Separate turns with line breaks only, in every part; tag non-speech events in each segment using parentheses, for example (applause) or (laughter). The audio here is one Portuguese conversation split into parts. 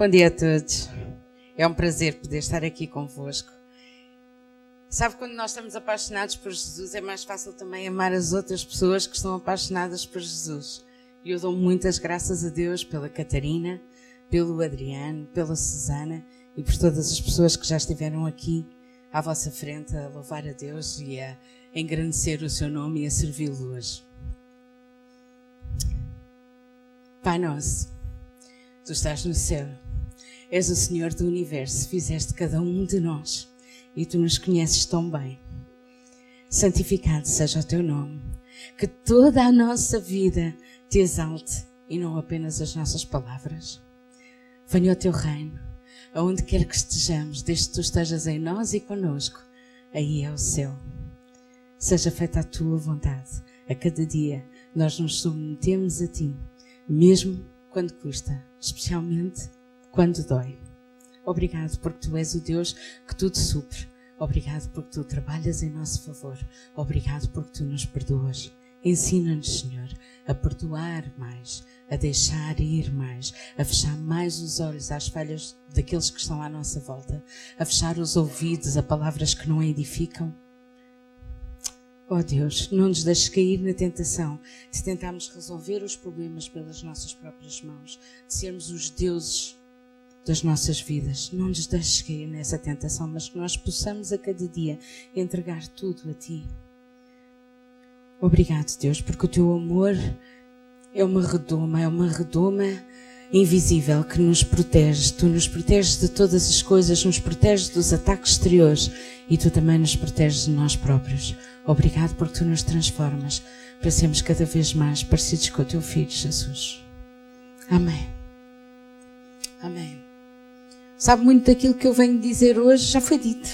Bom dia a todos. É um prazer poder estar aqui convosco. Sabe, quando nós estamos apaixonados por Jesus, é mais fácil também amar as outras pessoas que estão apaixonadas por Jesus. E eu dou muitas graças a Deus pela Catarina, pelo Adriano, pela Susana e por todas as pessoas que já estiveram aqui à vossa frente a louvar a Deus e a engrandecer o seu nome e a servi-lo hoje. Pai nosso, tu estás no céu És o Senhor do universo, fizeste cada um de nós e tu nos conheces tão bem. Santificado seja o teu nome, que toda a nossa vida te exalte e não apenas as nossas palavras. Venha o teu reino, aonde quer que estejamos, desde que tu estejas em nós e conosco, aí é o céu. Seja feita a tua vontade. A cada dia nós nos submetemos a ti, mesmo quando custa, especialmente quando dói. Obrigado porque tu és o Deus que tudo supre. Obrigado porque tu trabalhas em nosso favor. Obrigado porque tu nos perdoas. Ensina-nos, Senhor, a perdoar mais, a deixar ir mais, a fechar mais os olhos às falhas daqueles que estão à nossa volta, a fechar os ouvidos a palavras que não edificam. Oh Deus, não nos deixes cair na tentação de tentarmos resolver os problemas pelas nossas próprias mãos, de sermos os deuses das nossas vidas. Não nos deixes cair nessa tentação, mas que nós possamos a cada dia entregar tudo a Ti. Obrigado, Deus, porque o Teu amor é uma redoma, é uma redoma invisível que nos protege. Tu nos proteges de todas as coisas, nos proteges dos ataques exteriores e Tu também nos proteges de nós próprios. Obrigado porque Tu nos transformas para sermos cada vez mais parecidos com o Teu Filho, Jesus. Amém. Amém. Sabe, muito daquilo que eu venho dizer hoje já foi dito.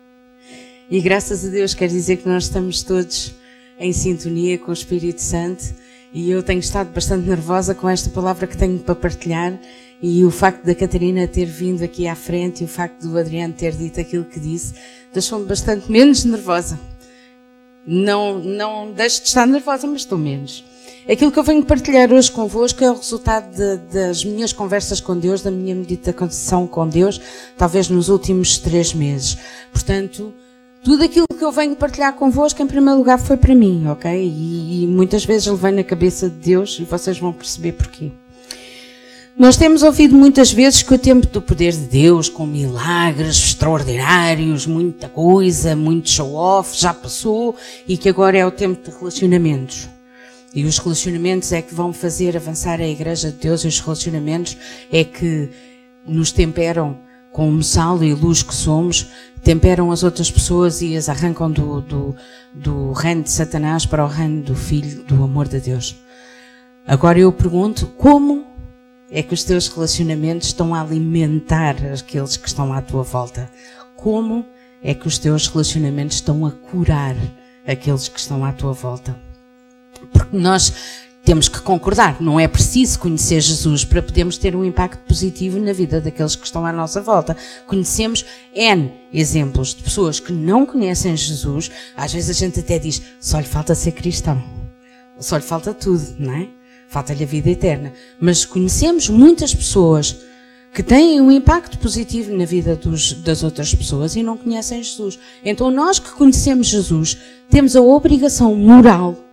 (laughs) e graças a Deus quer dizer que nós estamos todos em sintonia com o Espírito Santo e eu tenho estado bastante nervosa com esta palavra que tenho para partilhar e o facto da Catarina ter vindo aqui à frente e o facto do Adriano ter dito aquilo que disse deixou-me bastante menos nervosa. Não, não deixo de estar nervosa, mas estou menos. Aquilo que eu venho partilhar hoje convosco é o resultado de, das minhas conversas com Deus, da minha meditação com Deus, talvez nos últimos três meses. Portanto, tudo aquilo que eu venho partilhar convosco, em primeiro lugar, foi para mim, ok? E, e muitas vezes levei na cabeça de Deus e vocês vão perceber porquê. Nós temos ouvido muitas vezes que o tempo do poder de Deus, com milagres extraordinários, muita coisa, muito show-off, já passou e que agora é o tempo de relacionamentos. E os relacionamentos é que vão fazer avançar a Igreja de Deus, e os relacionamentos é que nos temperam com sal e luz que somos, temperam as outras pessoas e as arrancam do, do, do reino de Satanás para o reino do Filho, do amor de Deus. Agora eu pergunto, como é que os teus relacionamentos estão a alimentar aqueles que estão à tua volta? Como é que os teus relacionamentos estão a curar aqueles que estão à tua volta? Porque nós temos que concordar, não é preciso conhecer Jesus para podermos ter um impacto positivo na vida daqueles que estão à nossa volta. Conhecemos N exemplos de pessoas que não conhecem Jesus, às vezes a gente até diz, só lhe falta ser cristão. Só lhe falta tudo, não é? Falta-lhe a vida eterna. Mas conhecemos muitas pessoas que têm um impacto positivo na vida dos, das outras pessoas e não conhecem Jesus. Então nós que conhecemos Jesus temos a obrigação moral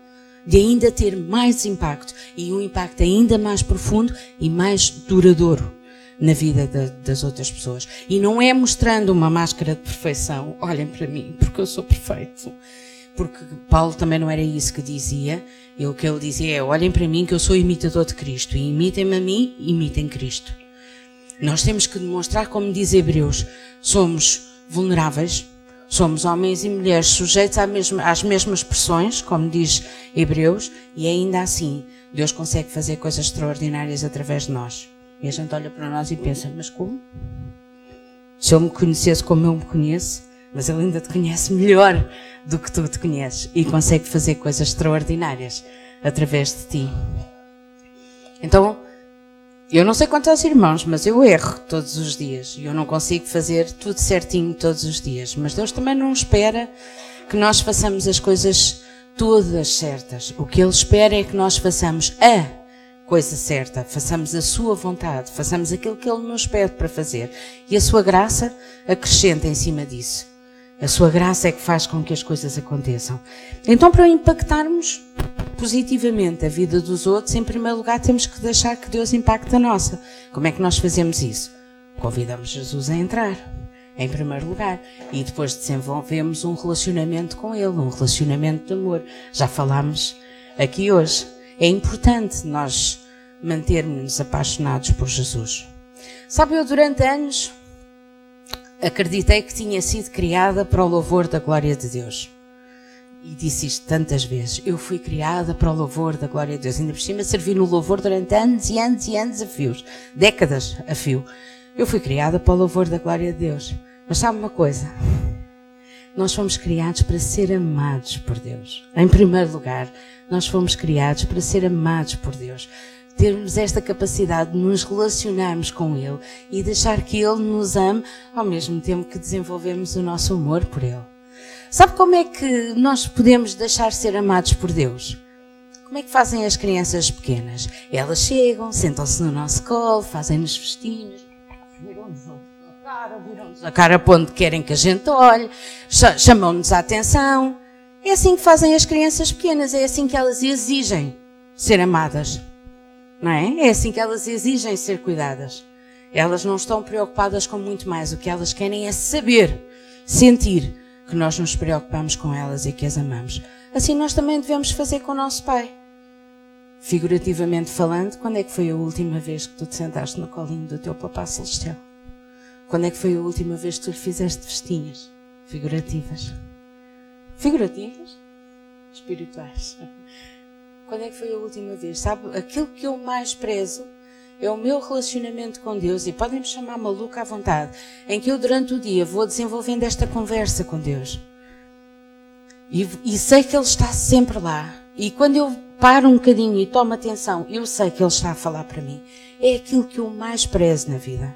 de ainda ter mais impacto e um impacto ainda mais profundo e mais duradouro na vida de, das outras pessoas. E não é mostrando uma máscara de perfeição, olhem para mim, porque eu sou perfeito. Porque Paulo também não era isso que dizia. E o que ele dizia é: olhem para mim que eu sou imitador de Cristo. E imitem-me a mim, imitem Cristo. Nós temos que demonstrar, como diz Hebreus, somos vulneráveis, Somos homens e mulheres sujeitos às mesmas pressões, como diz Hebreus, e ainda assim Deus consegue fazer coisas extraordinárias através de nós. E a gente olha para nós e pensa, mas como? Se eu me conhecesse como eu me conheço, mas ele ainda te conhece melhor do que tu te conheces e consegue fazer coisas extraordinárias através de ti. Então, eu não sei quantos irmãos, mas eu erro todos os dias eu não consigo fazer tudo certinho todos os dias. Mas Deus também não espera que nós façamos as coisas todas certas. O que Ele espera é que nós façamos a coisa certa, façamos a sua vontade, façamos aquilo que Ele nos pede para fazer. E a sua graça acrescenta em cima disso. A sua graça é que faz com que as coisas aconteçam. Então, para impactarmos positivamente a vida dos outros, em primeiro lugar temos que deixar que Deus impacte a nossa. Como é que nós fazemos isso? Convidamos Jesus a entrar, em primeiro lugar, e depois desenvolvemos um relacionamento com Ele, um relacionamento de amor. Já falámos aqui hoje. É importante nós mantermos-nos apaixonados por Jesus. Sabe, eu durante anos acreditei que tinha sido criada para o louvor da glória de Deus. E disse isto tantas vezes. Eu fui criada para o louvor da glória de Deus. Ainda por cima servi no louvor durante anos e anos e anos a fios. Décadas a fio. Eu fui criada para o louvor da glória de Deus. Mas sabe uma coisa? Nós fomos criados para ser amados por Deus. Em primeiro lugar, nós fomos criados para ser amados por Deus. Termos esta capacidade de nos relacionarmos com Ele e deixar que Ele nos ame ao mesmo tempo que desenvolvemos o nosso amor por Ele. Sabe como é que nós podemos deixar ser amados por Deus? Como é que fazem as crianças pequenas? Elas chegam, sentam-se no nosso colo, fazem-nos festinhos, viram-nos a cara, viram-nos a cara para onde querem que a gente olhe, chamam-nos a atenção. É assim que fazem as crianças pequenas, é assim que elas exigem ser amadas. Não é? É assim que elas exigem ser cuidadas. Elas não estão preocupadas com muito mais. O que elas querem é saber, sentir que nós nos preocupamos com elas e que as amamos. Assim nós também devemos fazer com o nosso Pai. Figurativamente falando, quando é que foi a última vez que tu te sentaste no colinho do teu papá celestial? Quando é que foi a última vez que tu lhe fizeste festinhas figurativas? figurativas, espirituais. Quando é que foi a última vez? Sabe, aquilo que eu mais prezo é o meu relacionamento com Deus, e podem me chamar maluca à vontade, em que eu durante o dia vou desenvolvendo esta conversa com Deus. E, e sei que Ele está sempre lá. E quando eu paro um bocadinho e tomo atenção, eu sei que Ele está a falar para mim. É aquilo que eu mais prezo na vida.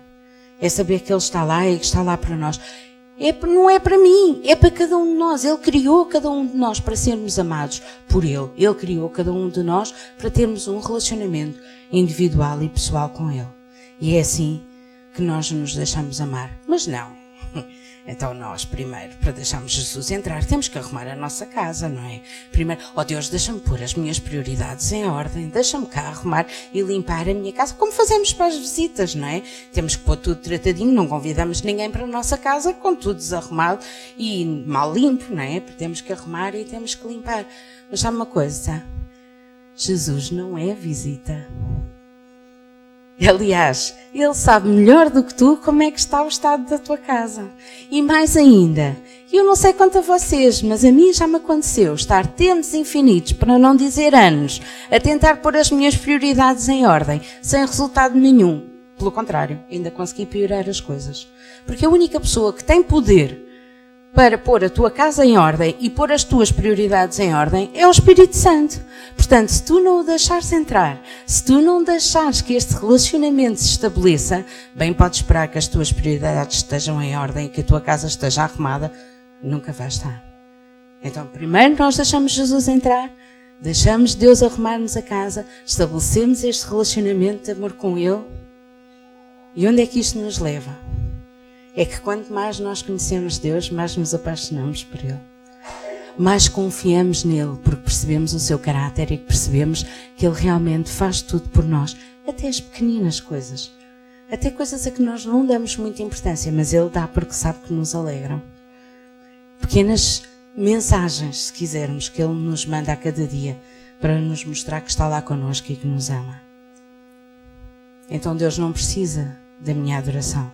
É saber que Ele está lá e que está lá para nós é, não é para mim, é para cada um de nós. Ele criou cada um de nós para sermos amados por Ele. Ele criou cada um de nós para termos um relacionamento individual e pessoal com Ele. E é assim que nós nos deixamos amar. Mas não. (laughs) Então nós, primeiro, para deixarmos Jesus entrar, temos que arrumar a nossa casa, não é? Primeiro, ó oh Deus, deixa-me pôr as minhas prioridades em ordem, deixa-me cá arrumar e limpar a minha casa, como fazemos para as visitas, não é? Temos que pôr tudo tratadinho, não convidamos ninguém para a nossa casa com tudo desarrumado e mal limpo, não é? Porque temos que arrumar e temos que limpar. Mas sabe uma coisa? Jesus não é visita. Aliás, Ele sabe melhor do que tu como é que está o estado da tua casa. E mais ainda, eu não sei quanto a vocês, mas a mim já me aconteceu estar tempos infinitos, para não dizer anos, a tentar pôr as minhas prioridades em ordem, sem resultado nenhum. Pelo contrário, ainda consegui piorar as coisas. Porque a única pessoa que tem poder para pôr a tua casa em ordem e pôr as tuas prioridades em ordem é o Espírito Santo. Portanto, se tu não o deixares entrar, se tu não deixares que este relacionamento se estabeleça, bem podes esperar que as tuas prioridades estejam em ordem e que a tua casa esteja arrumada, nunca vai estar. Então, primeiro nós deixamos Jesus entrar, deixamos Deus arrumar-nos a casa, estabelecemos este relacionamento de amor com Ele. E onde é que isto nos leva? é que quanto mais nós conhecemos Deus, mais nos apaixonamos por Ele. Mais confiamos nele, porque percebemos o seu caráter e percebemos que Ele realmente faz tudo por nós, até as pequeninas coisas. Até coisas a que nós não damos muita importância, mas Ele dá porque sabe que nos alegram. Pequenas mensagens, se quisermos, que Ele nos manda a cada dia para nos mostrar que está lá connosco e que nos ama. Então Deus não precisa da minha adoração.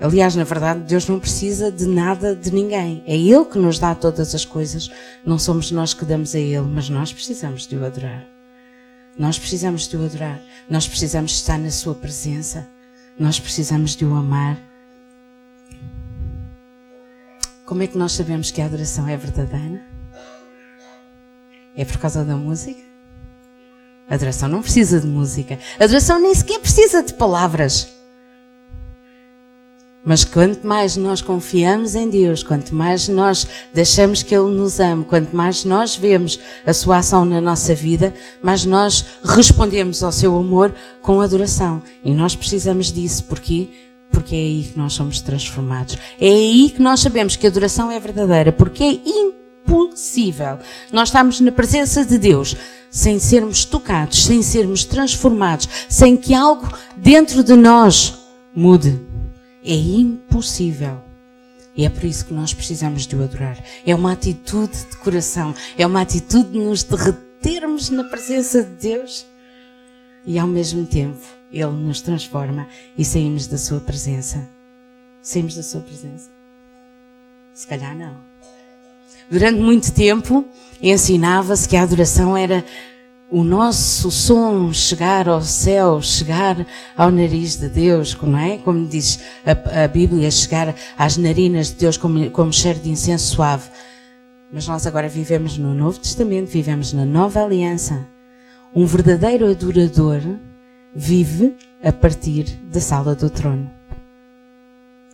Aliás, na verdade, Deus não precisa de nada de ninguém. É Ele que nos dá todas as coisas. Não somos nós que damos a Ele, mas nós precisamos de o adorar. Nós precisamos de o adorar. Nós precisamos estar na Sua presença. Nós precisamos de o amar. Como é que nós sabemos que a adoração é verdadeira? É por causa da música? A adoração não precisa de música. A adoração nem sequer precisa de palavras. Mas quanto mais nós confiamos em Deus, quanto mais nós deixamos que Ele nos ame, quanto mais nós vemos a sua ação na nossa vida, mais nós respondemos ao seu amor com adoração. E nós precisamos disso. Porquê? Porque é aí que nós somos transformados. É aí que nós sabemos que a adoração é verdadeira. Porque é impossível. Nós estamos na presença de Deus sem sermos tocados, sem sermos transformados, sem que algo dentro de nós mude. É impossível. E é por isso que nós precisamos de o adorar. É uma atitude de coração. É uma atitude de nos derretermos na presença de Deus. E ao mesmo tempo, Ele nos transforma e saímos da Sua presença. Saímos da Sua presença? Se calhar não. Durante muito tempo, ensinava-se que a adoração era o nosso som chegar ao céu, chegar ao nariz de Deus, não é? Como diz a, a Bíblia, chegar às narinas de Deus como, como cheiro de incenso suave. Mas nós agora vivemos no Novo Testamento, vivemos na Nova Aliança. Um verdadeiro adorador vive a partir da sala do trono.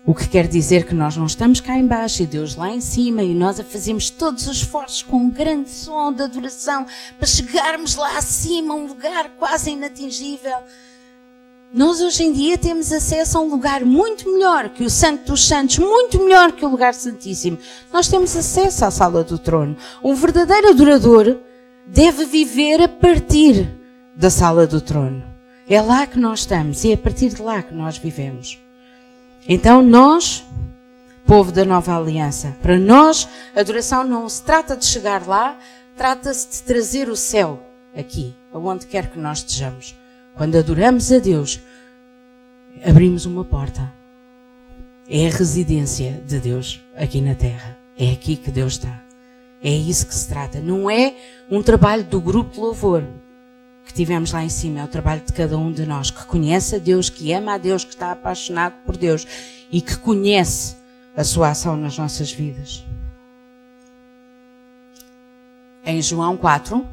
O que quer dizer que nós não estamos cá embaixo e Deus lá em cima e nós a fazemos todos os esforços com um grande som de adoração para chegarmos lá acima, um lugar quase inatingível. Nós hoje em dia temos acesso a um lugar muito melhor que o Santo dos Santos, muito melhor que o lugar santíssimo. Nós temos acesso à sala do trono. Um verdadeiro adorador deve viver a partir da sala do trono. É lá que nós estamos e é a partir de lá que nós vivemos. Então nós, povo da nova aliança, para nós a adoração não se trata de chegar lá, trata-se de trazer o céu aqui, aonde quer que nós estejamos. Quando adoramos a Deus, abrimos uma porta. É a residência de Deus aqui na terra. É aqui que Deus está. É isso que se trata. Não é um trabalho do grupo de louvor que tivemos lá em cima, é o trabalho de cada um de nós, que conhece a Deus, que ama a Deus, que está apaixonado por Deus e que conhece a sua ação nas nossas vidas. Em João 4,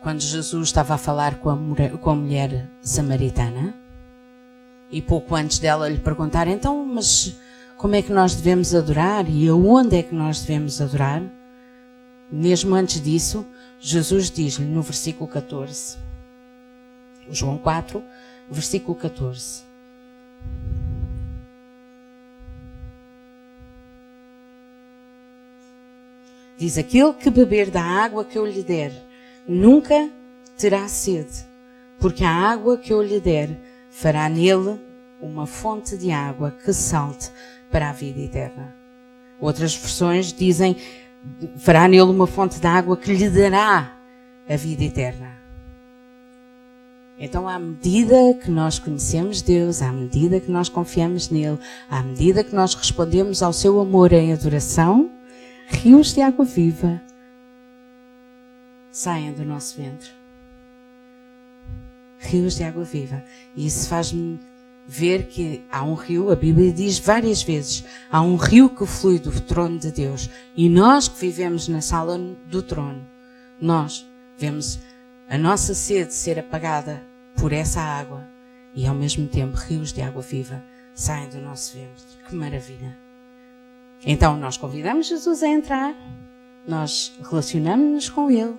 quando Jesus estava a falar com a, mulher, com a mulher samaritana, e pouco antes dela lhe perguntar, então, mas como é que nós devemos adorar e aonde é que nós devemos adorar? Mesmo antes disso, Jesus diz-lhe no versículo 14, João 4, versículo 14. Diz: Aquele que beber da água que eu lhe der, nunca terá sede, porque a água que eu lhe der fará nele uma fonte de água que salte para a vida eterna. Outras versões dizem: fará nele uma fonte de água que lhe dará a vida eterna. Então, à medida que nós conhecemos Deus, à medida que nós confiamos nele, à medida que nós respondemos ao seu amor em adoração, rios de água viva saem do nosso ventre. Rios de água viva. E isso faz-me ver que há um rio, a Bíblia diz várias vezes, há um rio que flui do trono de Deus. E nós que vivemos na sala do trono, nós vemos a nossa sede ser apagada por essa água e ao mesmo tempo rios de água viva saem do nosso ventre. Que maravilha! Então nós convidamos Jesus a entrar, nós relacionamos-nos com Ele,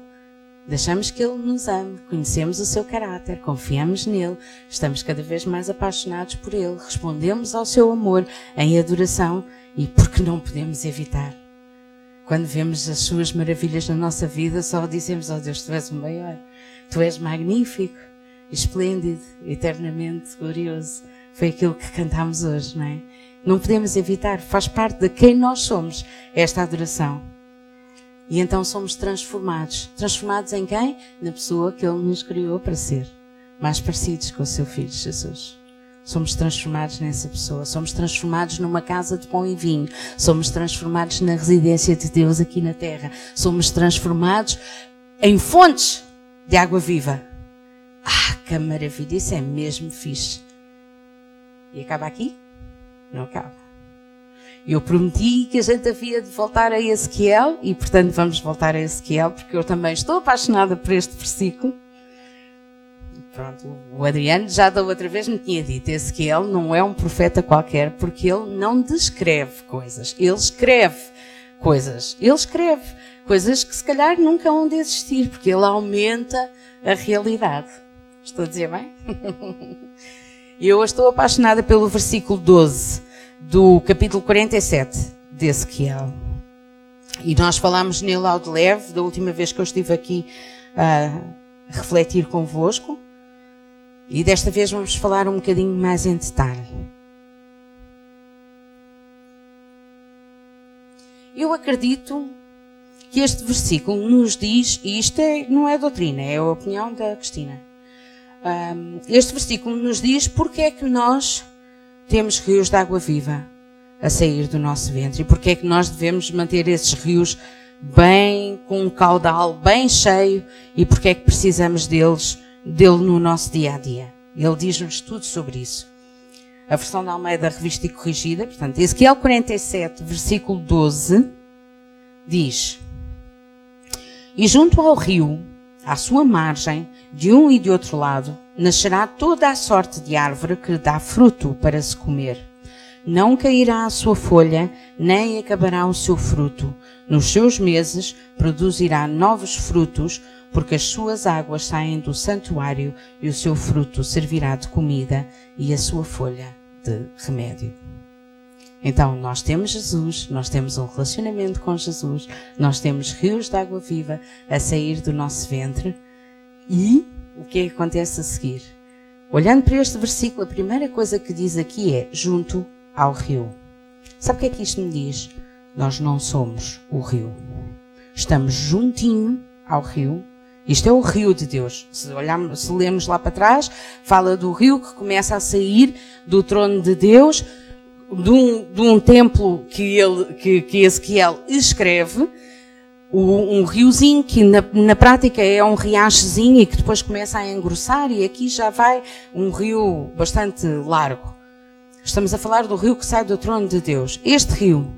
Deixamos que Ele nos ame, conhecemos o seu caráter, confiamos nele, estamos cada vez mais apaixonados por Ele, respondemos ao seu amor em adoração e porque não podemos evitar. Quando vemos as suas maravilhas na nossa vida, só dizemos, oh Deus, tu és o maior, tu és magnífico, esplêndido, eternamente glorioso. Foi aquilo que cantámos hoje, não é? Não podemos evitar, faz parte de quem nós somos esta adoração. E então somos transformados. Transformados em quem? Na pessoa que Ele nos criou para ser. Mais parecidos com o seu Filho Jesus. Somos transformados nessa pessoa. Somos transformados numa casa de pão e vinho. Somos transformados na residência de Deus aqui na terra. Somos transformados em fontes de água viva. Ah, que maravilha! Isso é mesmo fixe. E acaba aqui? Não acaba. Eu prometi que a gente havia de voltar a Ezequiel e, portanto, vamos voltar a Ezequiel porque eu também estou apaixonada por este versículo. Pronto, o Adriano já da outra vez me tinha dito, Ezequiel não é um profeta qualquer, porque ele não descreve coisas, ele escreve coisas. Ele escreve coisas que se calhar nunca vão de existir, porque ele aumenta a realidade. Estou a dizer bem? (laughs) Eu estou apaixonada pelo versículo 12 do capítulo 47 de Ezequiel. E nós falámos nele ao de leve, da última vez que eu estive aqui a refletir convosco. E desta vez vamos falar um bocadinho mais em detalhe. Eu acredito que este versículo nos diz, e isto é, não é doutrina, é a opinião da Cristina. Este versículo nos diz porque é que nós temos rios de água viva a sair do nosso ventre e porque é que nós devemos manter esses rios bem com um caudal bem cheio e porque é que precisamos deles, dele no nosso dia a dia. Ele diz-nos tudo sobre isso. A versão da Almeida revista e corrigida, portanto, Ezequiel 47, versículo 12, diz: E junto ao rio, à sua margem, de um e de outro lado, nascerá toda a sorte de árvore que dá fruto para se comer. Não cairá a sua folha, nem acabará o seu fruto. Nos seus meses produzirá novos frutos, porque as suas águas saem do santuário e o seu fruto servirá de comida e a sua folha de remédio. Então, nós temos Jesus, nós temos um relacionamento com Jesus, nós temos rios de água viva a sair do nosso ventre e o que é que acontece a seguir? Olhando para este versículo, a primeira coisa que diz aqui é junto ao rio. Sabe o que é que isto me diz? Nós não somos o rio. Estamos juntinho ao rio. Isto é o rio de Deus. Se, olharmos, se lemos lá para trás, fala do rio que começa a sair do trono de Deus, de um, de um templo que, ele, que, que Ezequiel escreve, um riozinho que na, na, prática é um riachozinho e que depois começa a engrossar e aqui já vai um rio bastante largo. Estamos a falar do rio que sai do trono de Deus. Este rio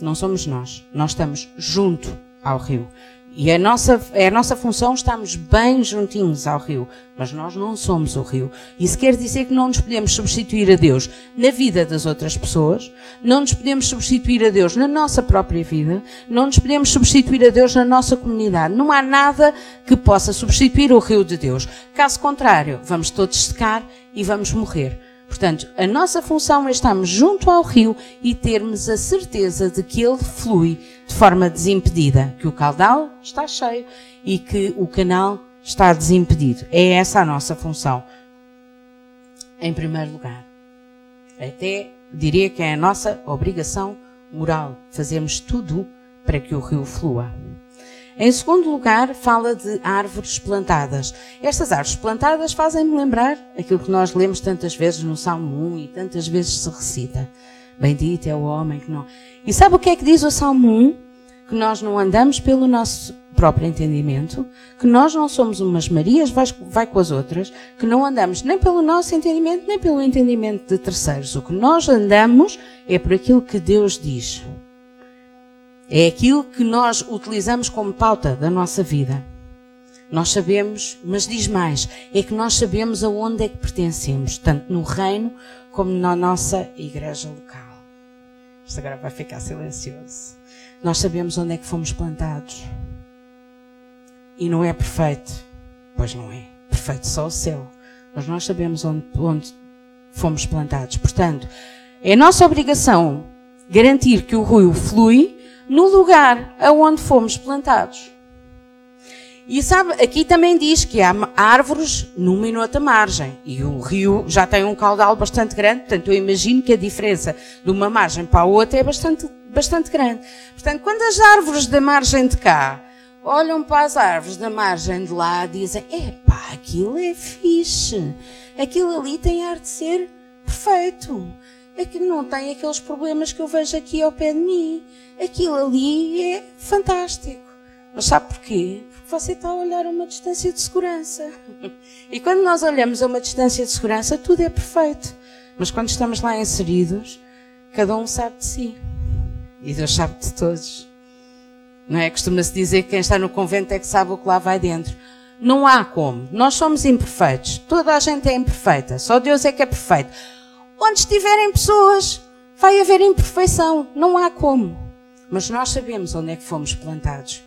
não somos nós. Nós estamos junto ao rio. E a nossa, a nossa função estarmos bem juntinhos ao rio, mas nós não somos o rio. Isso quer dizer que não nos podemos substituir a Deus na vida das outras pessoas, não nos podemos substituir a Deus na nossa própria vida, não nos podemos substituir a Deus na nossa comunidade. Não há nada que possa substituir o rio de Deus. Caso contrário, vamos todos secar e vamos morrer. Portanto, a nossa função é estarmos junto ao rio e termos a certeza de que ele flui de forma desimpedida, que o caudal está cheio e que o canal está desimpedido. É essa a nossa função. Em primeiro lugar. Até diria que é a nossa obrigação moral. Fazemos tudo para que o rio flua. Em segundo lugar, fala de árvores plantadas. Estas árvores plantadas fazem-me lembrar aquilo que nós lemos tantas vezes no Salmo 1 e tantas vezes se recita. Bendito é o homem que não. E sabe o que é que diz o Salmo 1? Que nós não andamos pelo nosso próprio entendimento, que nós não somos umas Marias, vai, vai com as outras, que não andamos nem pelo nosso entendimento, nem pelo entendimento de terceiros. O que nós andamos é por aquilo que Deus diz. É aquilo que nós utilizamos como pauta da nossa vida. Nós sabemos, mas diz mais, é que nós sabemos aonde é que pertencemos, tanto no reino como na nossa igreja local. Isto agora vai ficar silencioso. Nós sabemos onde é que fomos plantados. E não é perfeito. Pois não é. Perfeito só o céu. Mas nós sabemos onde, onde fomos plantados. Portanto, é nossa obrigação garantir que o rio flui no lugar aonde fomos plantados. E sabe, aqui também diz que há árvores numa e noutra margem. E o rio já tem um caudal bastante grande, portanto eu imagino que a diferença de uma margem para a outra é bastante, bastante grande. Portanto, quando as árvores da margem de cá olham para as árvores da margem de lá, dizem, epá, aquilo é fixe. Aquilo ali tem ar de ser perfeito. Aquilo não tem aqueles problemas que eu vejo aqui ao pé de mim aquilo ali é fantástico. Mas sabe porquê? Porque você está a olhar a uma distância de segurança. (laughs) E quando nós olhamos a uma distância de segurança, tudo é perfeito. Mas quando estamos lá inseridos, cada um sabe de si. E Deus sabe de todos. Não é? Costuma-se dizer que quem está no convento é que sabe o que lá vai dentro. Não há como. Nós somos imperfeitos. Toda a gente é imperfeita. Só Deus é que é perfeito. Onde estiverem pessoas, vai haver imperfeição. Não há como. Mas nós sabemos onde é que fomos plantados.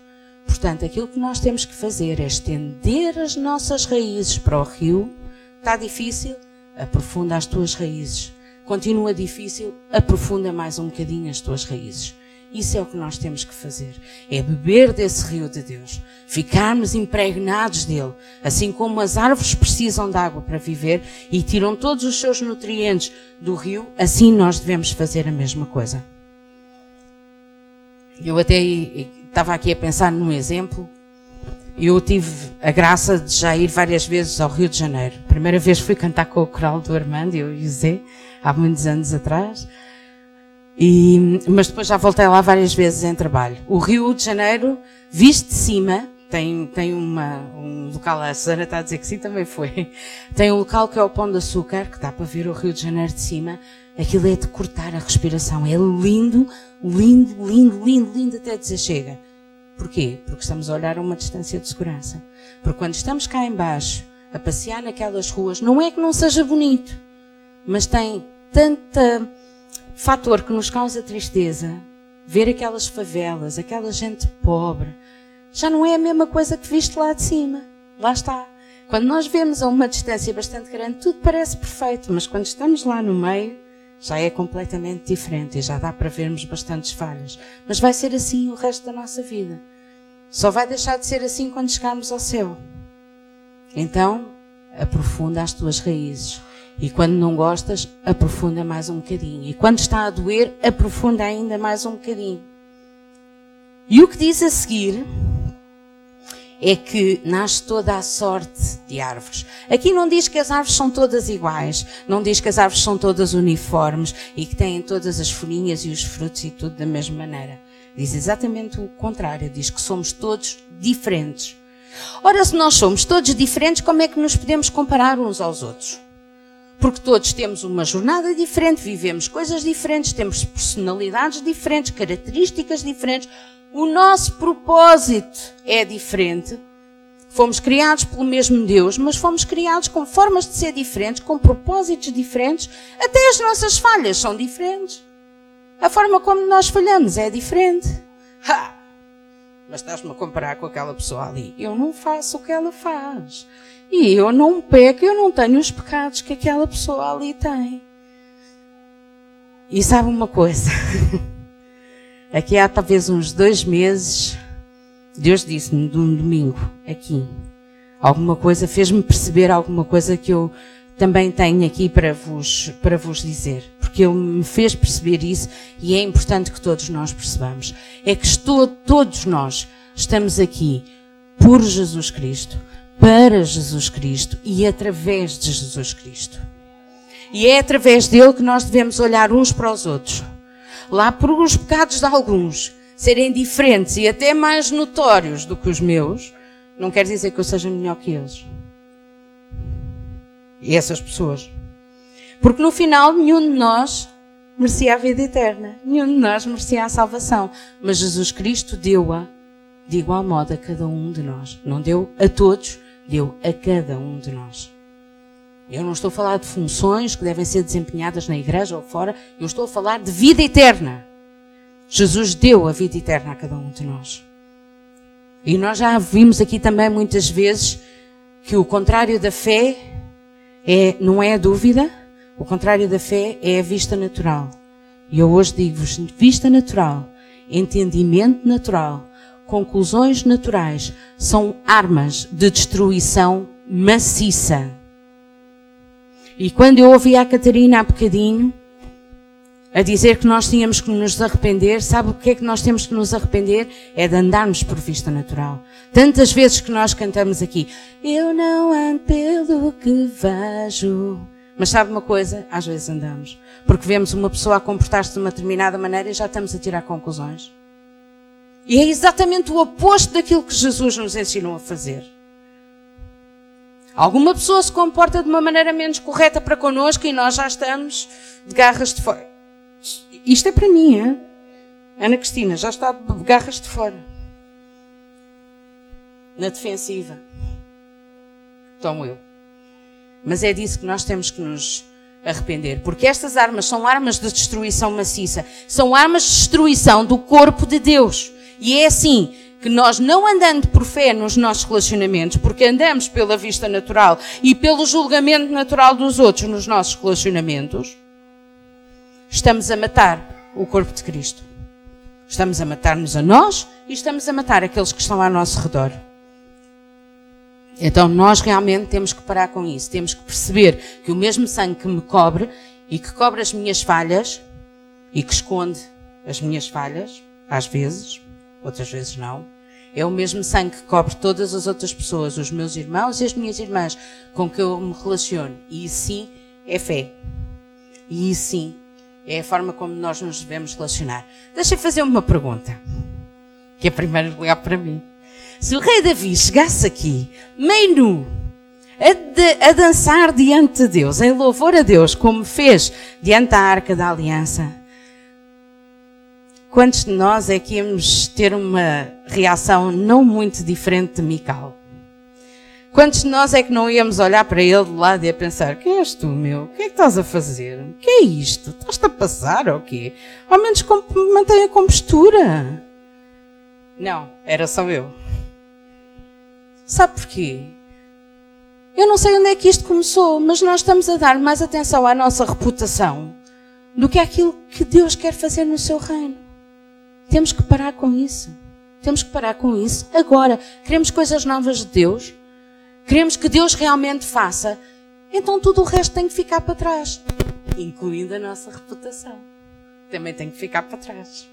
Portanto, aquilo que nós temos que fazer é estender as nossas raízes para o rio. Está difícil? Aprofunda as tuas raízes. Continua difícil? Aprofunda mais um bocadinho as tuas raízes. Isso é o que nós temos que fazer. É beber desse rio de Deus. Ficarmos impregnados dele. Assim como as árvores precisam de água para viver e tiram todos os seus nutrientes do rio, assim nós devemos fazer a mesma coisa. Eu até estava aqui a pensar num exemplo. Eu tive a graça de já ir várias vezes ao Rio de Janeiro. A primeira vez fui cantar com o coral do Armando, e o Zé, há muitos anos atrás. E, mas depois já voltei lá várias vezes em trabalho. O Rio de Janeiro, visto de cima, tem, tem uma, um local, a Susana está a dizer que sim, também foi. Tem um local que é o Pão de Açúcar, que dá para ver o Rio de Janeiro de cima. Aquilo é de cortar a respiração. É lindo, lindo, lindo, lindo, lindo até dizer chega. Porquê? Porque estamos a olhar a uma distância de segurança. Porque quando estamos cá embaixo, a passear naquelas ruas, não é que não seja bonito, mas tem tanta fator que nos causa tristeza, ver aquelas favelas, aquela gente pobre, já não é a mesma coisa que viste lá de cima. Lá está. Quando nós vemos a uma distância bastante grande, tudo parece perfeito, mas quando estamos lá no meio, já é completamente diferente e já dá para vermos bastantes falhas. Mas vai ser assim o resto da nossa vida. Só vai deixar de ser assim quando chegarmos ao céu. Então, aprofunda as tuas raízes. E quando não gostas, aprofunda mais um bocadinho. E quando está a doer, aprofunda ainda mais um bocadinho. E o que diz a seguir é que nasce toda a sorte de árvores. Aqui não diz que as árvores são todas iguais, não diz que as árvores são todas uniformes e que têm todas as folhinhas e os frutos e tudo da mesma maneira. Diz exatamente o contrário, diz que somos todos diferentes. Ora, se nós somos todos diferentes, como é que nos podemos comparar uns aos outros? Porque todos temos uma jornada diferente, vivemos coisas diferentes, temos personalidades diferentes, características diferentes. O nosso propósito é diferente. Fomos criados pelo mesmo Deus, mas fomos criados com formas de ser diferentes, com propósitos diferentes. Até as nossas falhas são diferentes. A forma como nós falhamos é diferente. Ha! Mas estás-me a comparar com aquela pessoa ali. Eu não faço o que ela faz. E eu não peco, eu não tenho os pecados que aquela pessoa ali tem. E sabe uma coisa? (laughs) Aqui há talvez uns dois meses, Deus disse-me de um domingo, aqui, alguma coisa, fez-me perceber alguma coisa que eu também tenho aqui para vos, para vos dizer. Porque Ele me fez perceber isso e é importante que todos nós percebamos. É que estou, todos nós estamos aqui por Jesus Cristo para Jesus Cristo e através de Jesus Cristo. E é através dele que nós devemos olhar uns para os outros. Lá por os pecados de alguns serem diferentes e até mais notórios do que os meus, não quer dizer que eu seja melhor que eles. Essas pessoas. Porque no final nenhum de nós merecia a vida eterna. Nenhum de nós merecia a salvação. Mas Jesus Cristo deu-a de igual modo a cada um de nós. Não deu a todos, deu a cada um de nós. Eu não estou a falar de funções que devem ser desempenhadas na igreja ou fora, eu estou a falar de vida eterna. Jesus deu a vida eterna a cada um de nós. E nós já vimos aqui também muitas vezes que o contrário da fé é, não é a dúvida, o contrário da fé é a vista natural. E eu hoje digo-vos, vista natural, entendimento natural, conclusões naturais são armas de destruição maciça. E quando eu ouvi a Catarina há bocadinho a dizer que nós tínhamos que nos arrepender, sabe o que é que nós temos que nos arrepender? É de andarmos por vista natural. Tantas vezes que nós cantamos aqui, eu não ando pelo que vejo. Mas sabe uma coisa? Às vezes andamos. Porque vemos uma pessoa a comportar-se de uma determinada maneira e já estamos a tirar conclusões. E é exatamente o oposto daquilo que Jesus nos ensinou a fazer. Alguma pessoa se comporta de uma maneira menos correta para connosco e nós já estamos de garras de fora. Isto é para mim, hein? Ana Cristina já está de garras de fora. Na defensiva. tão eu. Mas é disso que nós temos que nos arrepender, porque estas armas são armas de destruição maciça, são armas de destruição do corpo de Deus. E é assim que nós não andando por fé nos nossos relacionamentos, porque andamos pela vista natural e pelo julgamento natural dos outros nos nossos relacionamentos, estamos a matar o corpo de Cristo. Estamos a matar-nos a nós e estamos a matar aqueles que estão ao nosso redor. Então nós realmente temos que parar com isso. Temos que perceber que o mesmo sangue que me cobre e que cobre as minhas falhas e que esconde as minhas falhas, às vezes, outras vezes não, é o mesmo sangue que cobre todas as outras pessoas, os meus irmãos e as minhas irmãs com que eu me relaciono. E sim é fé. E sim é a forma como nós nos devemos relacionar. Deixa-me fazer uma pergunta, que é primeiro lugar para mim. Se o rei Davi chegasse aqui, meio nu, a, de, a, dançar diante de Deus, em louvor a Deus, como fez diante da arca da aliança, quantos de nós é que íamos ter uma reação não muito diferente de Mical? Quantos de nós é que não íamos olhar para ele de lado e a pensar: quem és tu, meu? O que é que estás a fazer? O que é isto? Estás-te a passar ou quê? Ao menos mantenha a compostura. Não, era só eu. Sabe porquê? Eu não sei onde é que isto começou, mas nós estamos a dar mais atenção à nossa reputação do que àquilo que Deus quer fazer no seu reino. Temos que parar com isso. Temos que parar com isso agora. Queremos coisas novas de Deus. Queremos que Deus realmente faça. Então tudo o resto tem que ficar para trás, incluindo a nossa reputação. Também tem que ficar para trás.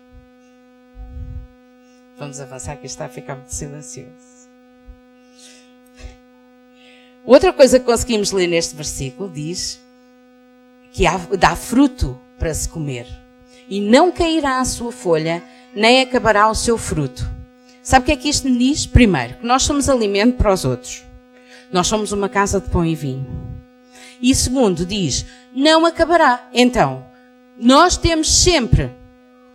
Vamos avançar que está a ficar muito silencioso. Outra coisa que conseguimos ler neste versículo diz que dá fruto para se comer. E não cairá a sua folha, nem acabará o seu fruto. Sabe o que é que isto me diz? Primeiro, que nós somos alimento para os outros. Nós somos uma casa de pão e vinho. E segundo, diz, não acabará. Então, nós temos sempre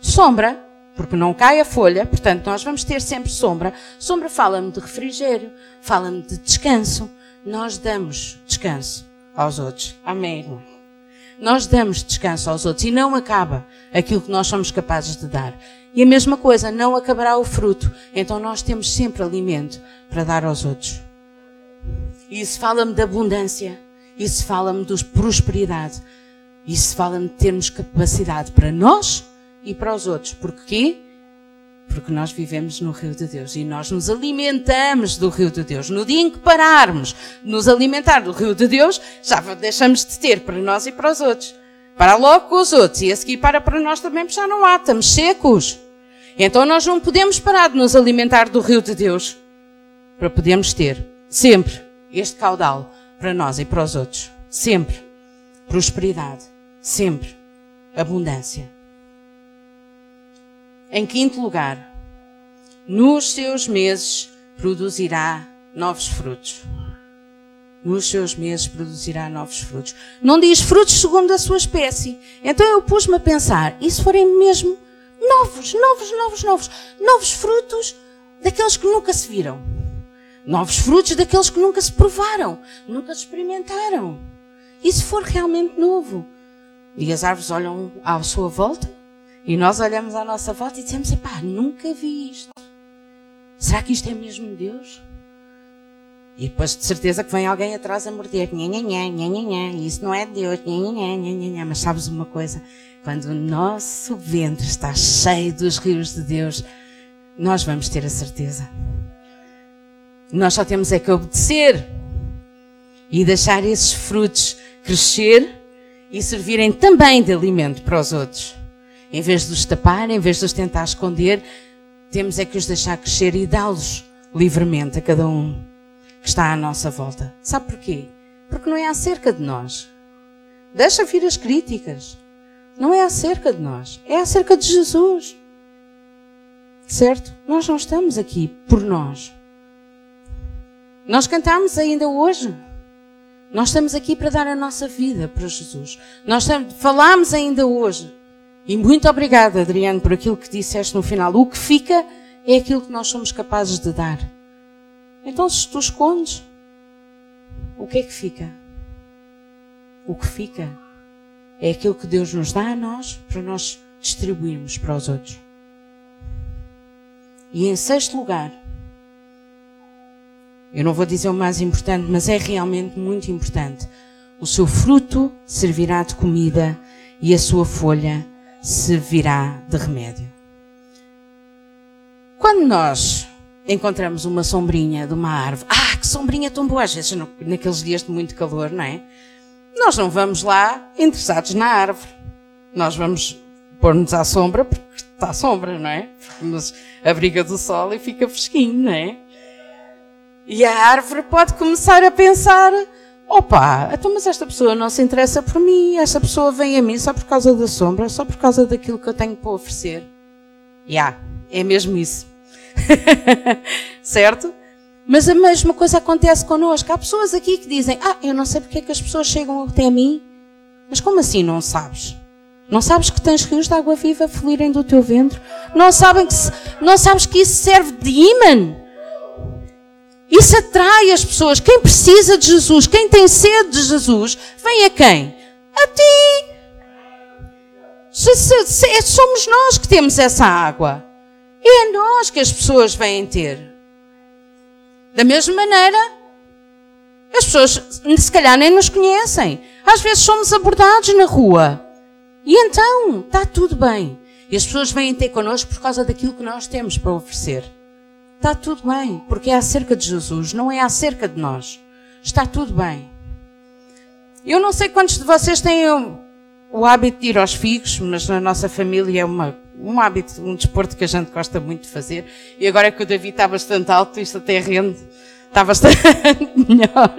sombra, porque não cai a folha, portanto, nós vamos ter sempre sombra. Sombra fala-me de refrigério, fala-me de descanso, nós damos descanso aos outros. Amém? Nós damos descanso aos outros e não acaba aquilo que nós somos capazes de dar. E a mesma coisa, não acabará o fruto. Então nós temos sempre alimento para dar aos outros. Isso fala-me de abundância. Isso fala-me de prosperidade. Isso fala-me de termos capacidade para nós e para os outros. Porquê? Porque nós vivemos no rio de Deus e nós nos alimentamos do rio de Deus. No dia em que pararmos nos alimentar do rio de Deus, já deixamos de ter para nós e para os outros. Para logo com os outros e a seguir para para nós também, porque já não há, estamos secos. Então nós não podemos parar de nos alimentar do rio de Deus para podermos ter sempre este caudal para nós e para os outros. Sempre. Prosperidade. Sempre. Abundância. Em quinto lugar, nos seus meses produzirá novos frutos. Nos seus meses produzirá novos frutos. Não diz frutos segundo a sua espécie. Então eu pus-me a pensar, e se forem mesmo novos, novos, novos, novos, novos frutos daqueles que nunca se viram. Novos frutos daqueles que nunca se provaram, nunca se experimentaram. E se for realmente novo? E as árvores olham à sua volta e nós olhamos à nossa volta e dizemos: pá, nunca vi isto. Será que isto é mesmo Deus? E depois de certeza que vem alguém atrás a morder. Nha, nha, nha, nha, nha, nha. Isso não é Deus. Nha, nha, nha, nha, nha, nha. Mas sabes uma coisa? Quando o nosso ventre está cheio dos rios de Deus, nós vamos ter a certeza. Nós só temos é que obedecer e deixar esses frutos crescer e servirem também de alimento para os outros. Em vez de os tapar, em vez de os tentar esconder, temos é que os deixar crescer e dá-los livremente a cada um que está à nossa volta. Sabe porquê? Porque não é acerca de nós. Deixa vir as críticas. Não é acerca de nós. É acerca de Jesus. Certo? Nós não estamos aqui por nós. Nós cantamos ainda hoje. Nós estamos aqui para dar a nossa vida para Jesus. Nós falamos ainda hoje e muito obrigada, Adriano, por aquilo que disseste no final. O que fica é aquilo que nós somos capazes de dar. Então, se tu escondes, o que é que fica? O que fica é aquilo que Deus nos dá a nós para nós distribuirmos para os outros. E em sexto lugar, eu não vou dizer o mais importante, mas é realmente muito importante. O seu fruto servirá de comida e a sua folha servirá de remédio. Quando nós encontramos uma sombrinha de uma árvore, ah, que sombrinha tão boa, às vezes naqueles dias de muito calor, não é? Nós não vamos lá interessados na árvore. Nós vamos pôr-nos à sombra porque está à sombra, não é? Porque nos abriga do sol e fica fresquinho, não é? E a árvore pode começar a pensar: opa, então, mas esta pessoa não se interessa por mim, esta pessoa vem a mim só por causa da sombra, só por causa daquilo que eu tenho para oferecer. Já, yeah, é mesmo isso. (laughs) certo? Mas a mesma coisa acontece connosco. Há pessoas aqui que dizem: Ah, eu não sei porque é que as pessoas chegam até mim. Mas como assim não sabes? Não sabes que tens rios de água viva fluírem do teu ventre? Não, sabem que não sabes que isso serve de imã? Isso atrai as pessoas. Quem precisa de Jesus, quem tem sede de Jesus, vem a quem? A ti. Se, se, se, é, somos nós que temos essa água. É nós que as pessoas vêm ter. Da mesma maneira, as pessoas se calhar nem nos conhecem. Às vezes somos abordados na rua. E então, está tudo bem. E as pessoas vêm ter connosco por causa daquilo que nós temos para oferecer. Está tudo bem, porque é acerca de Jesus, não é acerca de nós. Está tudo bem. Eu não sei quantos de vocês têm o, o hábito de ir aos figos, mas na nossa família é uma, um hábito, um desporto que a gente gosta muito de fazer. E agora que o David está bastante alto, isto até rende, está bastante (laughs) melhor.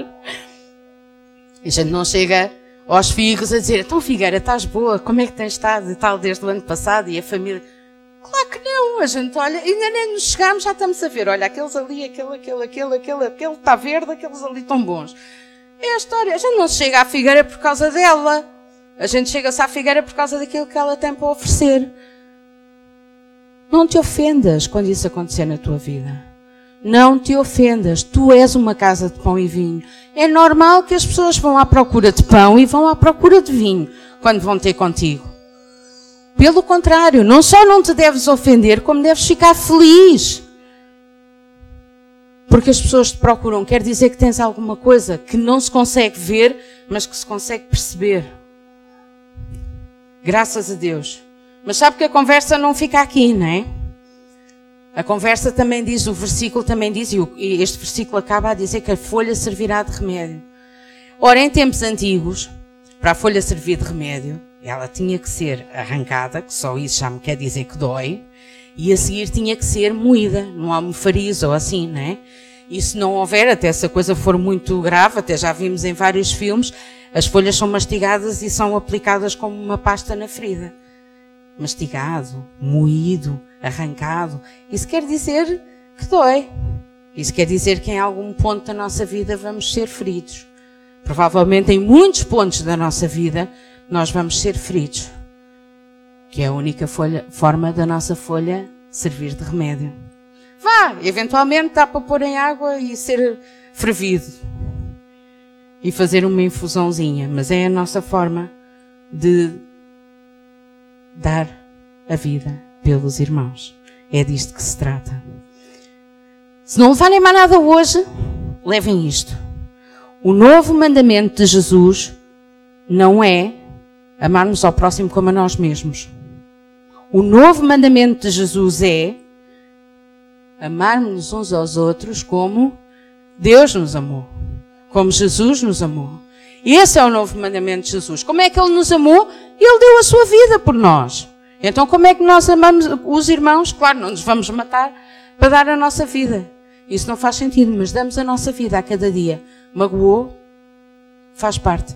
A gente não chega aos figos a dizer, então Figueira, estás boa, como é que tens estado e tal desde o ano passado e a família? Claro que não, a gente olha, ainda nem nos chegamos, já estamos a ver, olha, aqueles ali, aquele, aquele, aquele, aquele, aquele está verde, aqueles ali estão bons. É a história, a gente não chega à Figueira por causa dela, a gente chega-se à Figueira por causa daquilo que ela tem para oferecer. Não te ofendas quando isso acontecer na tua vida. Não te ofendas, tu és uma casa de pão e vinho. É normal que as pessoas vão à procura de pão e vão à procura de vinho quando vão ter contigo. Pelo contrário, não só não te deves ofender, como deves ficar feliz. Porque as pessoas te procuram, quer dizer que tens alguma coisa que não se consegue ver, mas que se consegue perceber. Graças a Deus. Mas sabe que a conversa não fica aqui, não é? A conversa também diz, o versículo também diz, e este versículo acaba a dizer que a folha servirá de remédio. Ora, em tempos antigos, para a folha servir de remédio, ela tinha que ser arrancada, que só isso já me quer dizer que dói, e a seguir tinha que ser moída, num almofariz ou assim, não é? E se não houver, até se a coisa for muito grave, até já vimos em vários filmes, as folhas são mastigadas e são aplicadas como uma pasta na ferida. Mastigado, moído, arrancado. Isso quer dizer que dói. Isso quer dizer que em algum ponto da nossa vida vamos ser feridos. Provavelmente em muitos pontos da nossa vida nós vamos ser feridos. Que é a única folha, forma da nossa folha servir de remédio. Vá, eventualmente dá para pôr em água e ser fervido. E fazer uma infusãozinha. Mas é a nossa forma de dar a vida pelos irmãos. É disto que se trata. Se não levarem mais nada hoje, levem isto. O novo mandamento de Jesus não é amarmos ao próximo como a nós mesmos. O novo mandamento de Jesus é amarmos uns aos outros como Deus nos amou, como Jesus nos amou. Esse é o novo mandamento de Jesus. Como é que Ele nos amou? Ele deu a sua vida por nós. Então como é que nós amamos os irmãos? Claro, não nos vamos matar para dar a nossa vida. Isso não faz sentido, mas damos a nossa vida a cada dia. Magoou? Faz parte.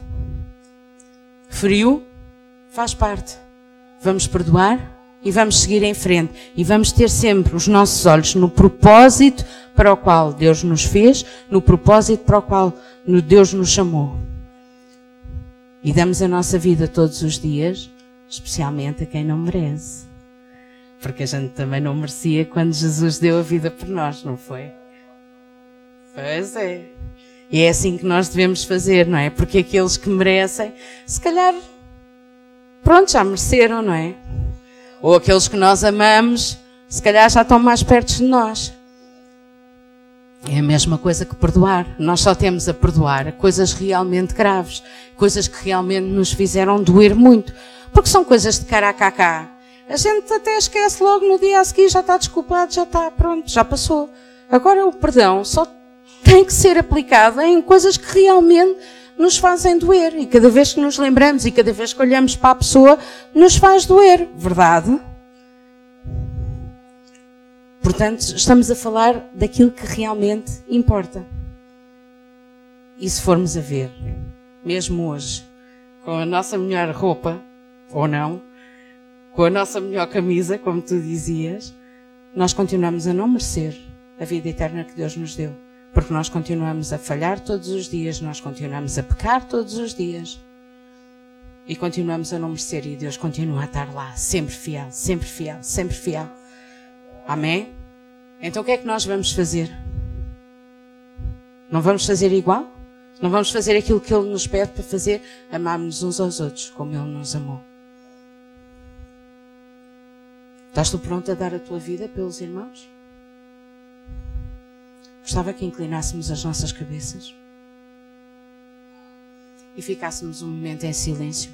Feriu? Faz parte. Vamos perdoar e vamos seguir em frente. E vamos ter sempre os nossos olhos no propósito para o qual Deus nos fez, no propósito para o qual Deus nos chamou. E damos a nossa vida todos os dias especialmente a quem não merece. Porque a gente também não merecia quando Jesus deu a vida por nós, não foi? Pois é. E é assim que nós devemos fazer, não é? Porque aqueles que merecem, se calhar, pronto, já mereceram, não é? Ou aqueles que nós amamos, se calhar já estão mais perto de nós. É a mesma coisa que perdoar. Nós só temos a perdoar coisas realmente graves, coisas que realmente nos fizeram doer muito, porque são coisas de cara a cá. A gente até esquece logo no dia a seguir, já está desculpado, já está, pronto, já passou. Agora o perdão só tem que ser aplicado em coisas que realmente nos fazem doer. E cada vez que nos lembramos e cada vez que olhamos para a pessoa, nos faz doer. Verdade? Portanto, estamos a falar daquilo que realmente importa. E se formos a ver, mesmo hoje, com a nossa melhor roupa, ou não, com a nossa melhor camisa, como tu dizias, nós continuamos a não merecer a vida eterna que Deus nos deu. Porque nós continuamos a falhar todos os dias, nós continuamos a pecar todos os dias. E continuamos a não merecer, e Deus continua a estar lá, sempre fiel, sempre fiel, sempre fiel. Amém? Então o que é que nós vamos fazer? Não vamos fazer igual? Não vamos fazer aquilo que Ele nos pede para fazer? Amarmos uns aos outros como Ele nos amou. Estás tu pronto a dar a tua vida pelos irmãos? Gostava que inclinássemos as nossas cabeças e ficássemos um momento em silêncio.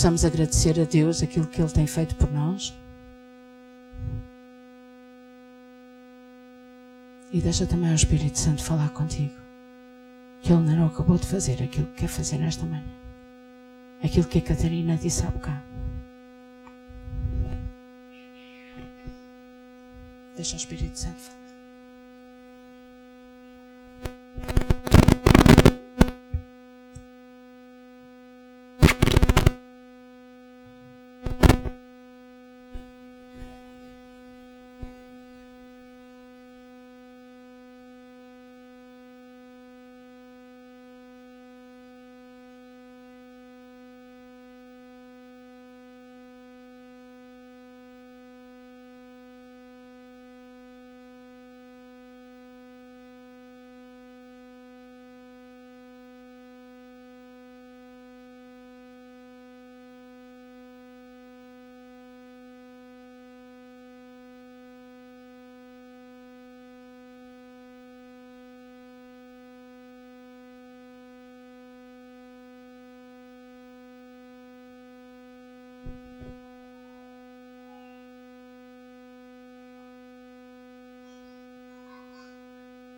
possamos agradecer a Deus aquilo que Ele tem feito por nós. E deixa também o Espírito Santo falar contigo. Que Ele não acabou de fazer aquilo que quer fazer nesta manhã. Aquilo que a Catarina disse há bocado. Deixa o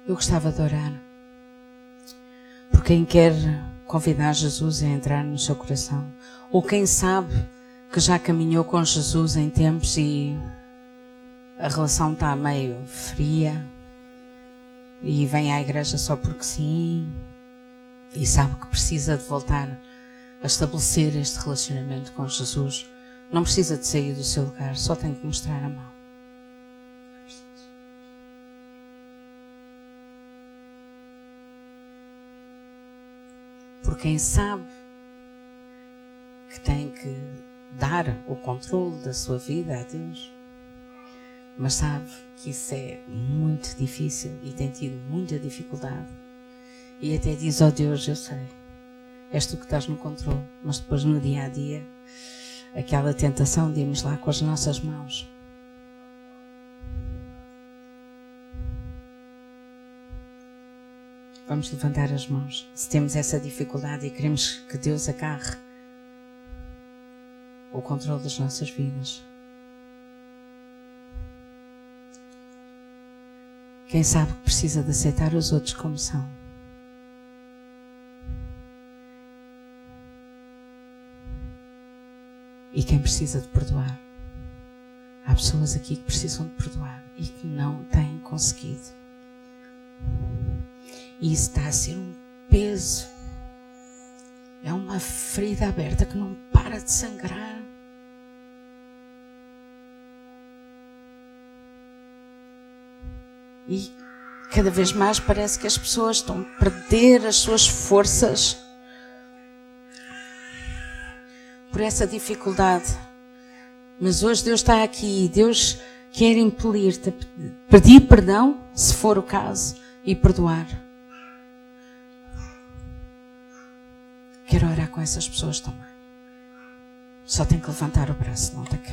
Eu gostava de orar por quem quer convidar Jesus a entrar no seu coração, ou quem sabe que já caminhou com Jesus em tempos e a relação está meio fria e vem à igreja só porque sim e sabe que precisa de voltar a estabelecer este relacionamento com Jesus. Não precisa de sair do seu lugar, só tem que mostrar a mão. Quem sabe que tem que dar o controle da sua vida a Deus, mas sabe que isso é muito difícil e tem tido muita dificuldade. E até diz: Ó oh Deus, eu sei, és tu que estás no controle, mas depois no dia a dia, aquela tentação de irmos lá com as nossas mãos Vamos levantar as mãos. Se temos essa dificuldade e queremos que Deus agarre o controle das nossas vidas. Quem sabe que precisa de aceitar os outros como são. E quem precisa de perdoar. Há pessoas aqui que precisam de perdoar e que não têm conseguido. E está a ser um peso. É uma ferida aberta que não para de sangrar. E cada vez mais parece que as pessoas estão a perder as suas forças por essa dificuldade. Mas hoje Deus está aqui, Deus quer impelir-te a pedir perdão, se for o caso, e perdoar. Com essas pessoas também. Só tem que levantar o braço, não tem que.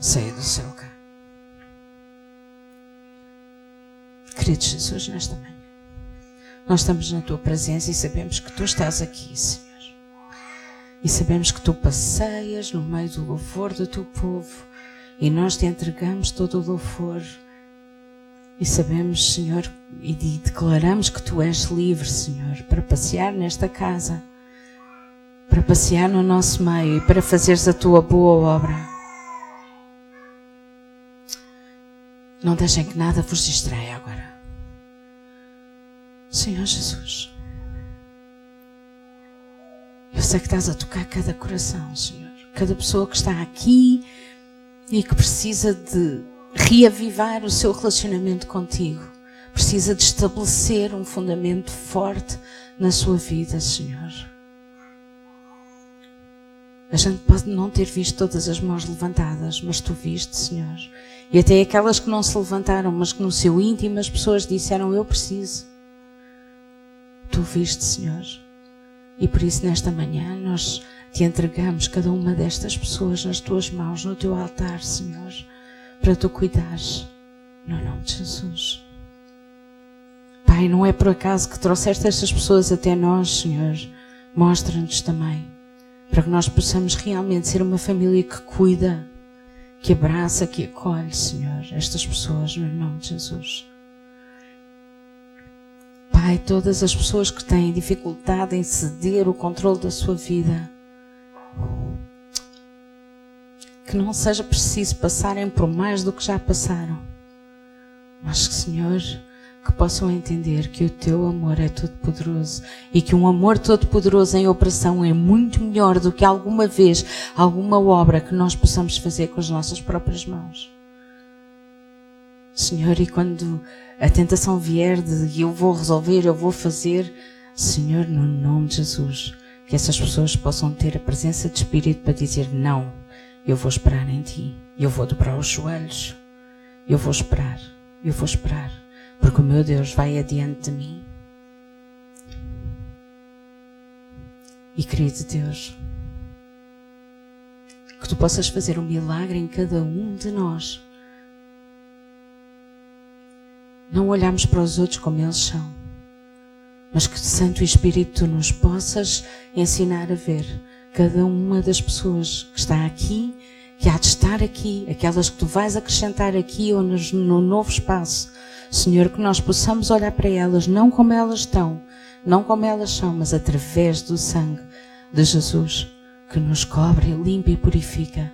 Saia do seu lugar. Querido Jesus, nesta manhã, nós estamos na tua presença e sabemos que tu estás aqui, Senhor. E sabemos que tu passeias no meio do louvor do teu povo e nós te entregamos todo o louvor. E sabemos, Senhor, e declaramos que tu és livre, Senhor, para passear nesta casa, para passear no nosso meio e para fazeres a tua boa obra. Não deixem que nada vos distraia agora. Senhor Jesus. Eu sei que estás a tocar cada coração, Senhor. Cada pessoa que está aqui e que precisa de reavivar o seu relacionamento contigo. Precisa de estabelecer um fundamento forte na sua vida, Senhor. A gente pode não ter visto todas as mãos levantadas, mas tu viste, Senhor. E até aquelas que não se levantaram, mas que no seu íntimo as pessoas disseram: Eu preciso. Tu viste, Senhor. E por isso, nesta manhã, nós te entregamos cada uma destas pessoas nas tuas mãos, no teu altar, Senhor, para tu cuidares, no nome de Jesus. Pai, não é por acaso que trouxeste estas pessoas até nós, Senhor. Mostra-nos também, para que nós possamos realmente ser uma família que cuida, que abraça, que acolhe, Senhor, estas pessoas, no nome de Jesus. Pai, todas as pessoas que têm dificuldade em ceder o controle da sua vida, que não seja preciso passarem por mais do que já passaram, mas que, Senhor, que possam entender que o teu amor é todo poderoso e que um amor todo poderoso em operação é muito melhor do que alguma vez alguma obra que nós possamos fazer com as nossas próprias mãos. Senhor, e quando a tentação vier de eu vou resolver, eu vou fazer, Senhor, no nome de Jesus, que essas pessoas possam ter a presença de Espírito para dizer não, eu vou esperar em Ti, eu vou dobrar os joelhos, eu vou esperar, eu vou esperar, porque o meu Deus vai adiante de mim. E querido Deus, que Tu possas fazer um milagre em cada um de nós. Não olharmos para os outros como eles são, mas que Santo Espírito nos possas ensinar a ver cada uma das pessoas que está aqui, que há de estar aqui, aquelas que tu vais acrescentar aqui ou no novo espaço. Senhor, que nós possamos olhar para elas não como elas estão, não como elas são, mas através do sangue de Jesus que nos cobre, limpa e purifica.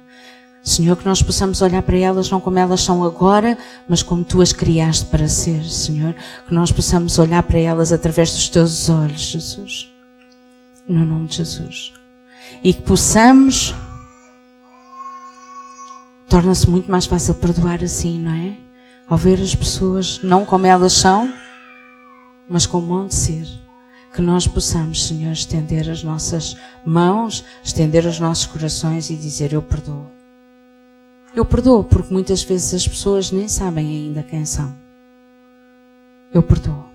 Senhor, que nós possamos olhar para elas não como elas são agora, mas como tu as criaste para ser, Senhor. Que nós possamos olhar para elas através dos teus olhos, Jesus. No nome de Jesus. E que possamos. Torna-se muito mais fácil perdoar assim, não é? Ao ver as pessoas não como elas são, mas como hão de ser. Que nós possamos, Senhor, estender as nossas mãos, estender os nossos corações e dizer: Eu perdoo. Eu perdoo porque muitas vezes as pessoas nem sabem ainda quem são. Eu perdoo.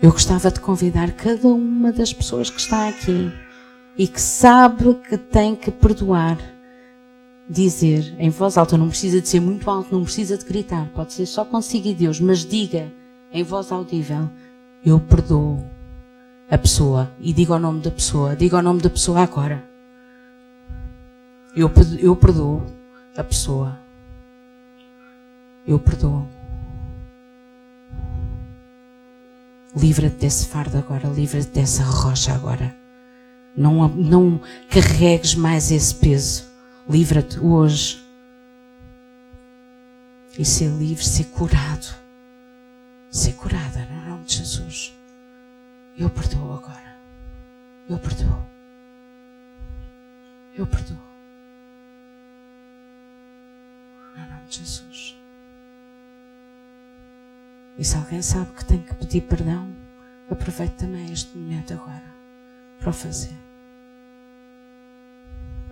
Eu gostava de convidar cada uma das pessoas que está aqui e que sabe que tem que perdoar, dizer em voz alta, não precisa de ser muito alto, não precisa de gritar, pode ser só consigo e Deus, mas diga em voz audível: Eu perdoo a pessoa e diga o nome da pessoa, diga o nome da pessoa agora. Eu, eu perdoo a pessoa. Eu perdoo. Livra-te desse fardo agora, livra-te dessa rocha agora. Não, não carregues mais esse peso. Livra-te hoje. E ser livre, ser curado. Ser curada no nome de Jesus. Eu perdoo agora. Eu perdoo. Eu perdoo. No nome de Jesus. E se alguém sabe que tem que pedir perdão, aproveite também este momento agora para o fazer.